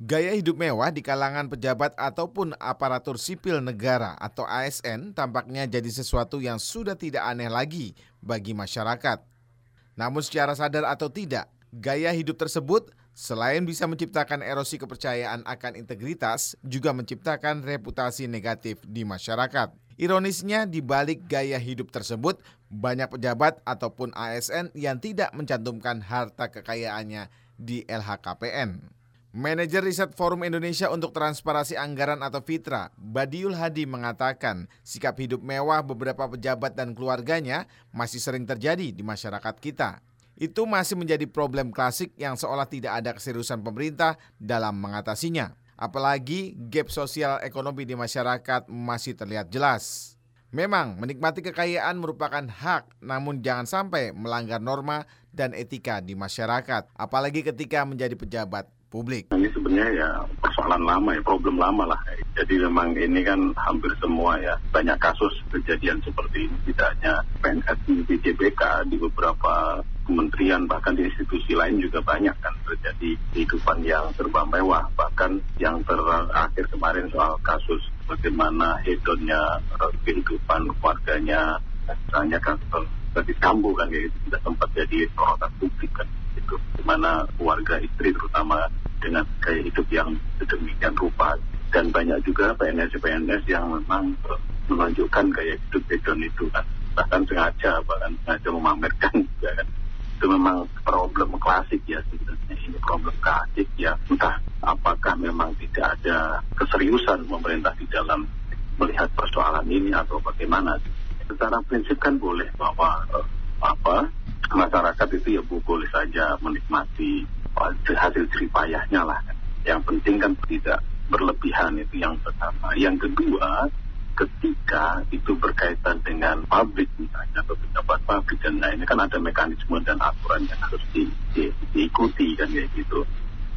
Gaya hidup mewah di kalangan pejabat ataupun aparatur sipil negara atau ASN tampaknya jadi sesuatu yang sudah tidak aneh lagi bagi masyarakat. Namun secara sadar atau tidak, gaya hidup tersebut selain bisa menciptakan erosi kepercayaan akan integritas, juga menciptakan reputasi negatif di masyarakat. Ironisnya di balik gaya hidup tersebut, banyak pejabat ataupun ASN yang tidak mencantumkan harta kekayaannya di LHKPN. Manajer Riset Forum Indonesia untuk Transparansi Anggaran atau FITRA, Badiul Hadi mengatakan sikap hidup mewah beberapa pejabat dan keluarganya masih sering terjadi di masyarakat kita. Itu masih menjadi problem klasik yang seolah tidak ada keseriusan pemerintah dalam mengatasinya. Apalagi gap sosial ekonomi di masyarakat masih terlihat jelas. Memang menikmati kekayaan merupakan hak, namun jangan sampai melanggar norma dan etika di masyarakat, apalagi ketika menjadi pejabat publik. Ini sebenarnya ya persoalan lama ya, problem lama lah. Jadi memang ini kan hampir semua ya, banyak kasus kejadian seperti ini. Tidak hanya PNS di JBK, di beberapa kementerian, bahkan di institusi lain juga banyak kan terjadi kehidupan yang serba mewah. Bahkan yang terakhir kemarin soal kasus bagaimana hedonnya eh, kehidupan keluarganya, misalnya kan seperti Sambo kan ya, tidak sempat jadi sorotan publik kan itu di mana keluarga istri terutama dengan gaya hidup yang sedemikian rupa. Dan banyak juga PNS-PNS yang memang menunjukkan gaya hidup hedon itu kan. Bahkan sengaja bahkan sengaja memamerkan juga kan. Itu memang problem klasik ya sebenarnya. Ini problem klasik ya. Entah apakah memang tidak ada keseriusan pemerintah di dalam melihat persoalan ini atau bagaimana. Secara prinsip kan boleh bahwa uh, apa masyarakat itu ya boleh saja menikmati hasil jeripayahnya lah. Yang penting kan tidak berlebihan itu yang pertama. Yang kedua, ketika itu berkaitan dengan pabrik misalnya atau pejabat pabrik dan lainnya kan ada mekanisme dan aturan yang harus di, di, diikuti kan kayak gitu.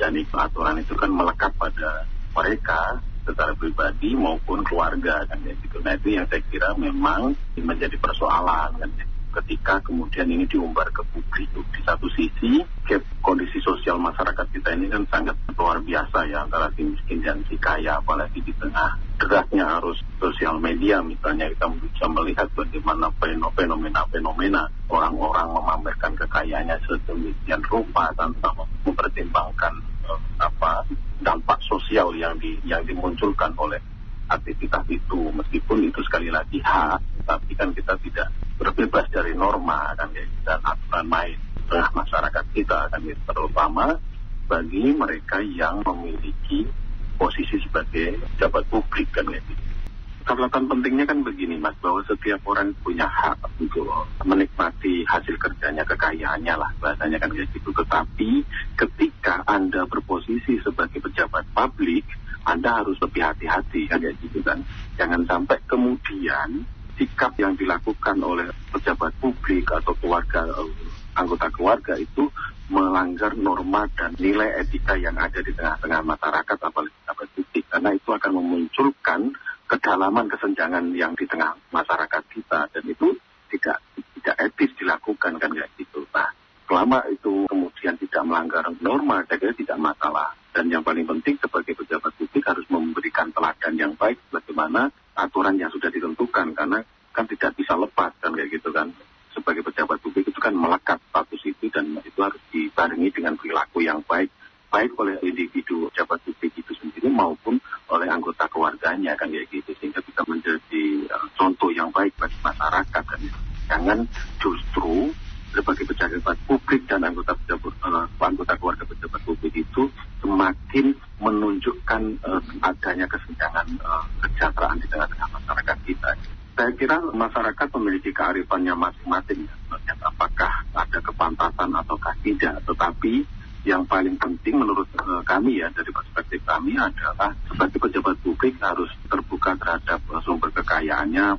Dan itu aturan itu kan melekat pada mereka secara pribadi maupun keluarga kan kayak gitu. Nah itu yang saya kira memang menjadi persoalan kan ketika kemudian ini diumbar ke publik. Di satu sisi, kondisi sosial masyarakat kita ini kan sangat luar biasa ya antara si miskin dan si kaya, apalagi di tengah derasnya arus sosial media misalnya kita bisa melihat bagaimana fenomena-fenomena orang-orang memamerkan kekayaannya sedemikian rupa tanpa mempertimbangkan eh, apa dampak sosial yang di yang dimunculkan oleh aktivitas itu meskipun itu sekali lagi hak tapi kan kita tidak berbebas dari norma kan ya, dan aturan main tengah masyarakat kita kan ya, terutama bagi mereka yang memiliki posisi sebagai jabat publik kan ya. Catatan pentingnya kan begini mas bahwa setiap orang punya hak untuk menikmati hasil kerjanya kekayaannya lah bahasanya kan kayak gitu tetapi ketika anda berposisi sebagai pejabat publik anda harus lebih hati-hati kan ya gitu kan jangan sampai kemudian sikap yang dilakukan oleh pejabat publik atau keluarga anggota keluarga itu melanggar norma dan nilai etika yang ada di tengah-tengah masyarakat apalagi pejabat publik karena itu akan memunculkan kedalaman kesenjangan yang di tengah masyarakat kita dan itu tidak tidak etis dilakukan kan ya gitu. Nah, selama itu kemudian tidak melanggar norma, saya kira tidak masalah. Dan yang paling penting sebagai pejabat publik harus memberikan teladan yang baik bagaimana aturan yang sudah ditentukan karena kan tidak bisa lepas kan kayak gitu kan. Sebagai pejabat publik itu kan melekat status itu dan itu harus dibarengi dengan perilaku yang baik baik oleh individu pejabat publik itu sendiri maupun oleh anggota keluarganya kan kayak gitu. Sehingga bisa menjadi uh, contoh yang baik bagi masyarakat kan. Jangan justru sebagai pejabat publik dan anggota pejabat uh, anggota keluarga pejabat publik itu semakin menunjukkan uh, adanya kesenjangan uh, kesejahteraan di tengah-tengah masyarakat kita saya kira masyarakat memiliki kearifannya masing-masing. Ya. Apakah ada kepantasan ataukah tidak. Tetapi yang paling penting menurut uh, kami ya dari perspektif kami adalah sebagai pejabat publik harus terbuka terhadap uh, sumber kekayaannya,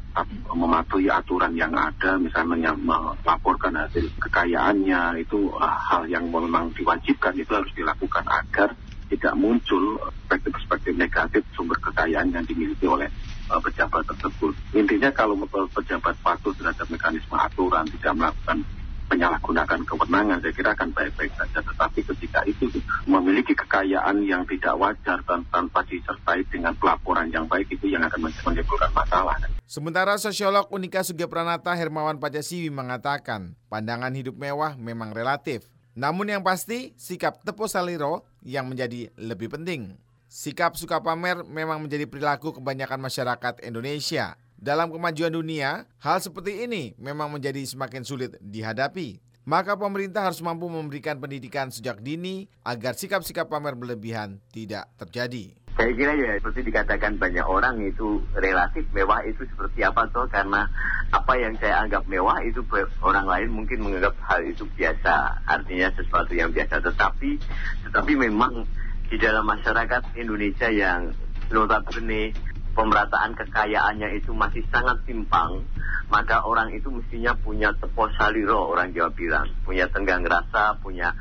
mematuhi aturan yang ada, misalnya melaporkan hasil kekayaannya itu uh, hal yang memang diwajibkan itu harus dilakukan agar tidak muncul perspektif-perspektif negatif sumber kekayaan yang dimiliki oleh pejabat tersebut. Intinya kalau pejabat patuh terhadap mekanisme aturan, tidak melakukan menyalahgunakan kewenangan, saya kira akan baik-baik saja. Tetapi ketika itu memiliki kekayaan yang tidak wajar dan tanpa disertai dengan pelaporan yang baik itu yang akan menimbulkan masalah. Sementara sosiolog Unika Sugepranata Hermawan Pajasiwi mengatakan, pandangan hidup mewah memang relatif. Namun yang pasti, sikap Tepo Saliro yang menjadi lebih penting. Sikap suka pamer memang menjadi perilaku kebanyakan masyarakat Indonesia. Dalam kemajuan dunia, hal seperti ini memang menjadi semakin sulit dihadapi. Maka pemerintah harus mampu memberikan pendidikan sejak dini agar sikap-sikap pamer berlebihan tidak terjadi. Saya kira ya seperti dikatakan banyak orang itu relatif mewah itu seperti apa toh karena apa yang saya anggap mewah itu orang lain mungkin menganggap hal itu biasa artinya sesuatu yang biasa tetapi tetapi memang di dalam masyarakat Indonesia yang notabene pemerataan kekayaannya itu masih sangat timpang, maka orang itu mestinya punya tepo saliro, orang Jawa bilang. Punya tenggang rasa, punya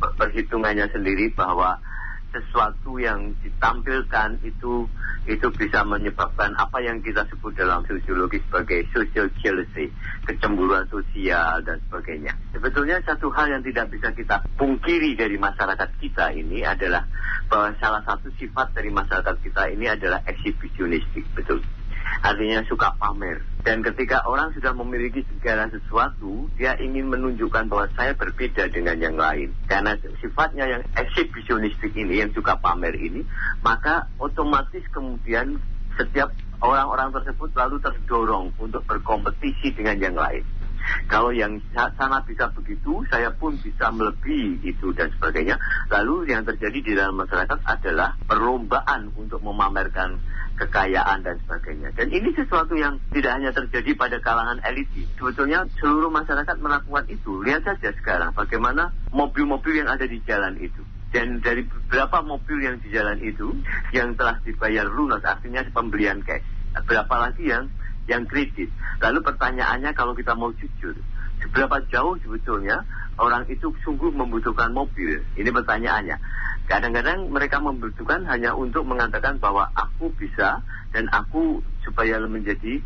perhitungannya sendiri bahwa sesuatu yang ditampilkan itu itu bisa menyebabkan apa yang kita sebut dalam sosiologi sebagai social jealousy, kecemburuan sosial dan sebagainya. Sebetulnya satu hal yang tidak bisa kita pungkiri dari masyarakat kita ini adalah bahwa salah satu sifat dari masyarakat kita ini adalah exhibitionistik, betul. Artinya suka pamer. Dan ketika orang sudah memiliki segala sesuatu, dia ingin menunjukkan bahwa saya berbeda dengan yang lain. Karena sifatnya yang exhibitionistik ini, yang suka pamer ini, maka otomatis kemudian setiap orang-orang tersebut lalu terdorong untuk berkompetisi dengan yang lain. Kalau yang sana bisa begitu, saya pun bisa melebihi itu dan sebagainya. Lalu yang terjadi di dalam masyarakat adalah perlombaan untuk memamerkan kekayaan dan sebagainya. Dan ini sesuatu yang tidak hanya terjadi pada kalangan elit. Sebetulnya seluruh masyarakat melakukan itu. Lihat saja sekarang bagaimana mobil-mobil yang ada di jalan itu. Dan dari beberapa mobil yang di jalan itu yang telah dibayar lunas, artinya pembelian cash. Berapa lagi yang yang kredit. Lalu pertanyaannya kalau kita mau jujur, seberapa jauh sebetulnya orang itu sungguh membutuhkan mobil? Ini pertanyaannya. Kadang-kadang mereka membutuhkan hanya untuk mengatakan bahwa aku bisa dan aku supaya menjadi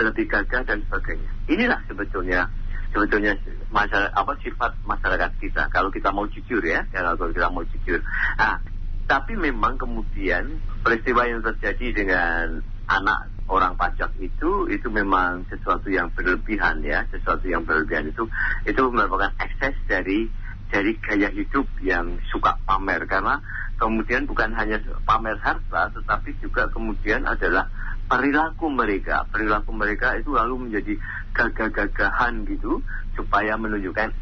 lebih gagah dan sebagainya. Inilah sebetulnya sebetulnya masalah apa sifat masyarakat kita kalau kita mau jujur ya kalau kita mau jujur. Nah, tapi memang kemudian peristiwa yang terjadi dengan anak orang pajak itu itu memang sesuatu yang berlebihan ya. Sesuatu yang berlebihan itu itu merupakan ekses dari dari gaya hidup yang suka pamer. Karena kemudian bukan hanya pamer harta tetapi juga kemudian adalah perilaku mereka. Perilaku mereka itu lalu menjadi gagah-gagahan gitu supaya menunjukkan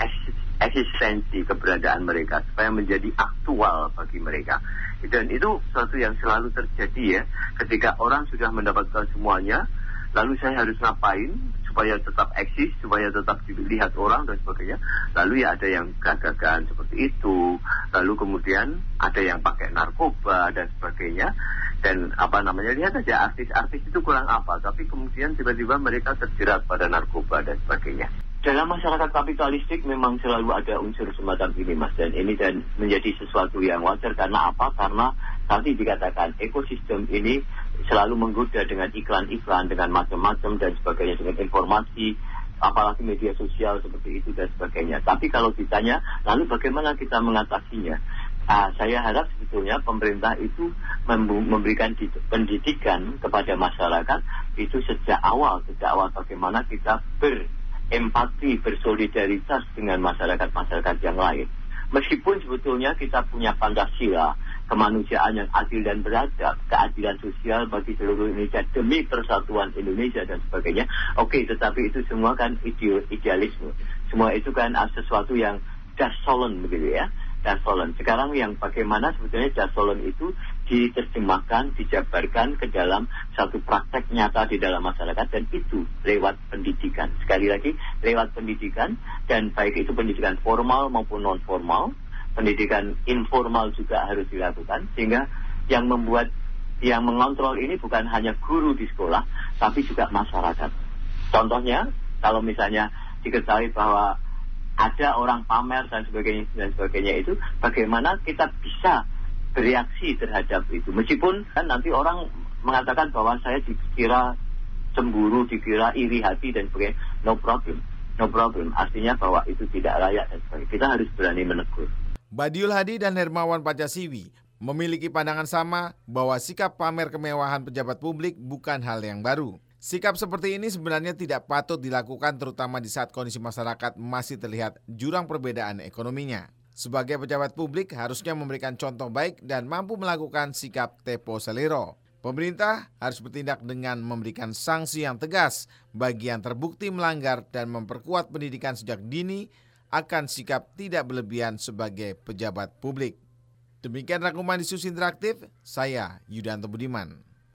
eksistensi keberadaan mereka supaya menjadi aktual bagi mereka. Dan itu sesuatu yang selalu terjadi ya, ketika orang sudah mendapatkan semuanya, lalu saya harus ngapain supaya tetap eksis, supaya tetap dilihat orang dan sebagainya. Lalu ya ada yang gagagan seperti itu, lalu kemudian ada yang pakai narkoba dan sebagainya. Dan apa namanya, lihat saja artis-artis itu kurang apa, tapi kemudian tiba-tiba mereka terjerat pada narkoba dan sebagainya. Dalam masyarakat kapitalistik memang selalu ada unsur semacam ini mas. Dan ini dan menjadi sesuatu yang wajar. Karena apa? Karena tadi dikatakan ekosistem ini selalu menggoda dengan iklan-iklan dengan macam-macam dan sebagainya dengan informasi apalagi media sosial seperti itu dan sebagainya tapi kalau ditanya lalu bagaimana kita mengatasinya uh, saya harap sebetulnya pemerintah itu memberikan pendidikan kepada masyarakat itu sejak awal sejak awal bagaimana kita ber empati, bersolidaritas dengan masyarakat-masyarakat yang lain. Meskipun sebetulnya kita punya Pancasila, kemanusiaan yang adil dan beradab, keadilan sosial bagi seluruh Indonesia demi persatuan Indonesia dan sebagainya. Oke, tetapi itu semua kan idealisme. Semua itu kan sesuatu yang dasolen begitu ya dasolon. Sekarang yang bagaimana sebetulnya dasolon itu diterjemahkan, dijabarkan ke dalam satu praktek nyata di dalam masyarakat dan itu lewat pendidikan. Sekali lagi lewat pendidikan dan baik itu pendidikan formal maupun non formal, pendidikan informal juga harus dilakukan sehingga yang membuat yang mengontrol ini bukan hanya guru di sekolah tapi juga masyarakat. Contohnya kalau misalnya diketahui bahwa ada orang pamer dan sebagainya dan sebagainya itu bagaimana kita bisa bereaksi terhadap itu meskipun kan nanti orang mengatakan bahwa saya dikira cemburu dikira iri hati dan sebagainya no problem no problem. Artinya bahwa itu tidak layak dan sebagainya. Kita harus berani menegur. Badiul Hadi dan Hermawan Pacasiwi memiliki pandangan sama bahwa sikap pamer kemewahan pejabat publik bukan hal yang baru. Sikap seperti ini sebenarnya tidak patut dilakukan terutama di saat kondisi masyarakat masih terlihat jurang perbedaan ekonominya. Sebagai pejabat publik harusnya memberikan contoh baik dan mampu melakukan sikap tepo selero. Pemerintah harus bertindak dengan memberikan sanksi yang tegas bagi yang terbukti melanggar dan memperkuat pendidikan sejak dini akan sikap tidak berlebihan sebagai pejabat publik. Demikian rangkuman diskusi interaktif, saya Yudanto Budiman.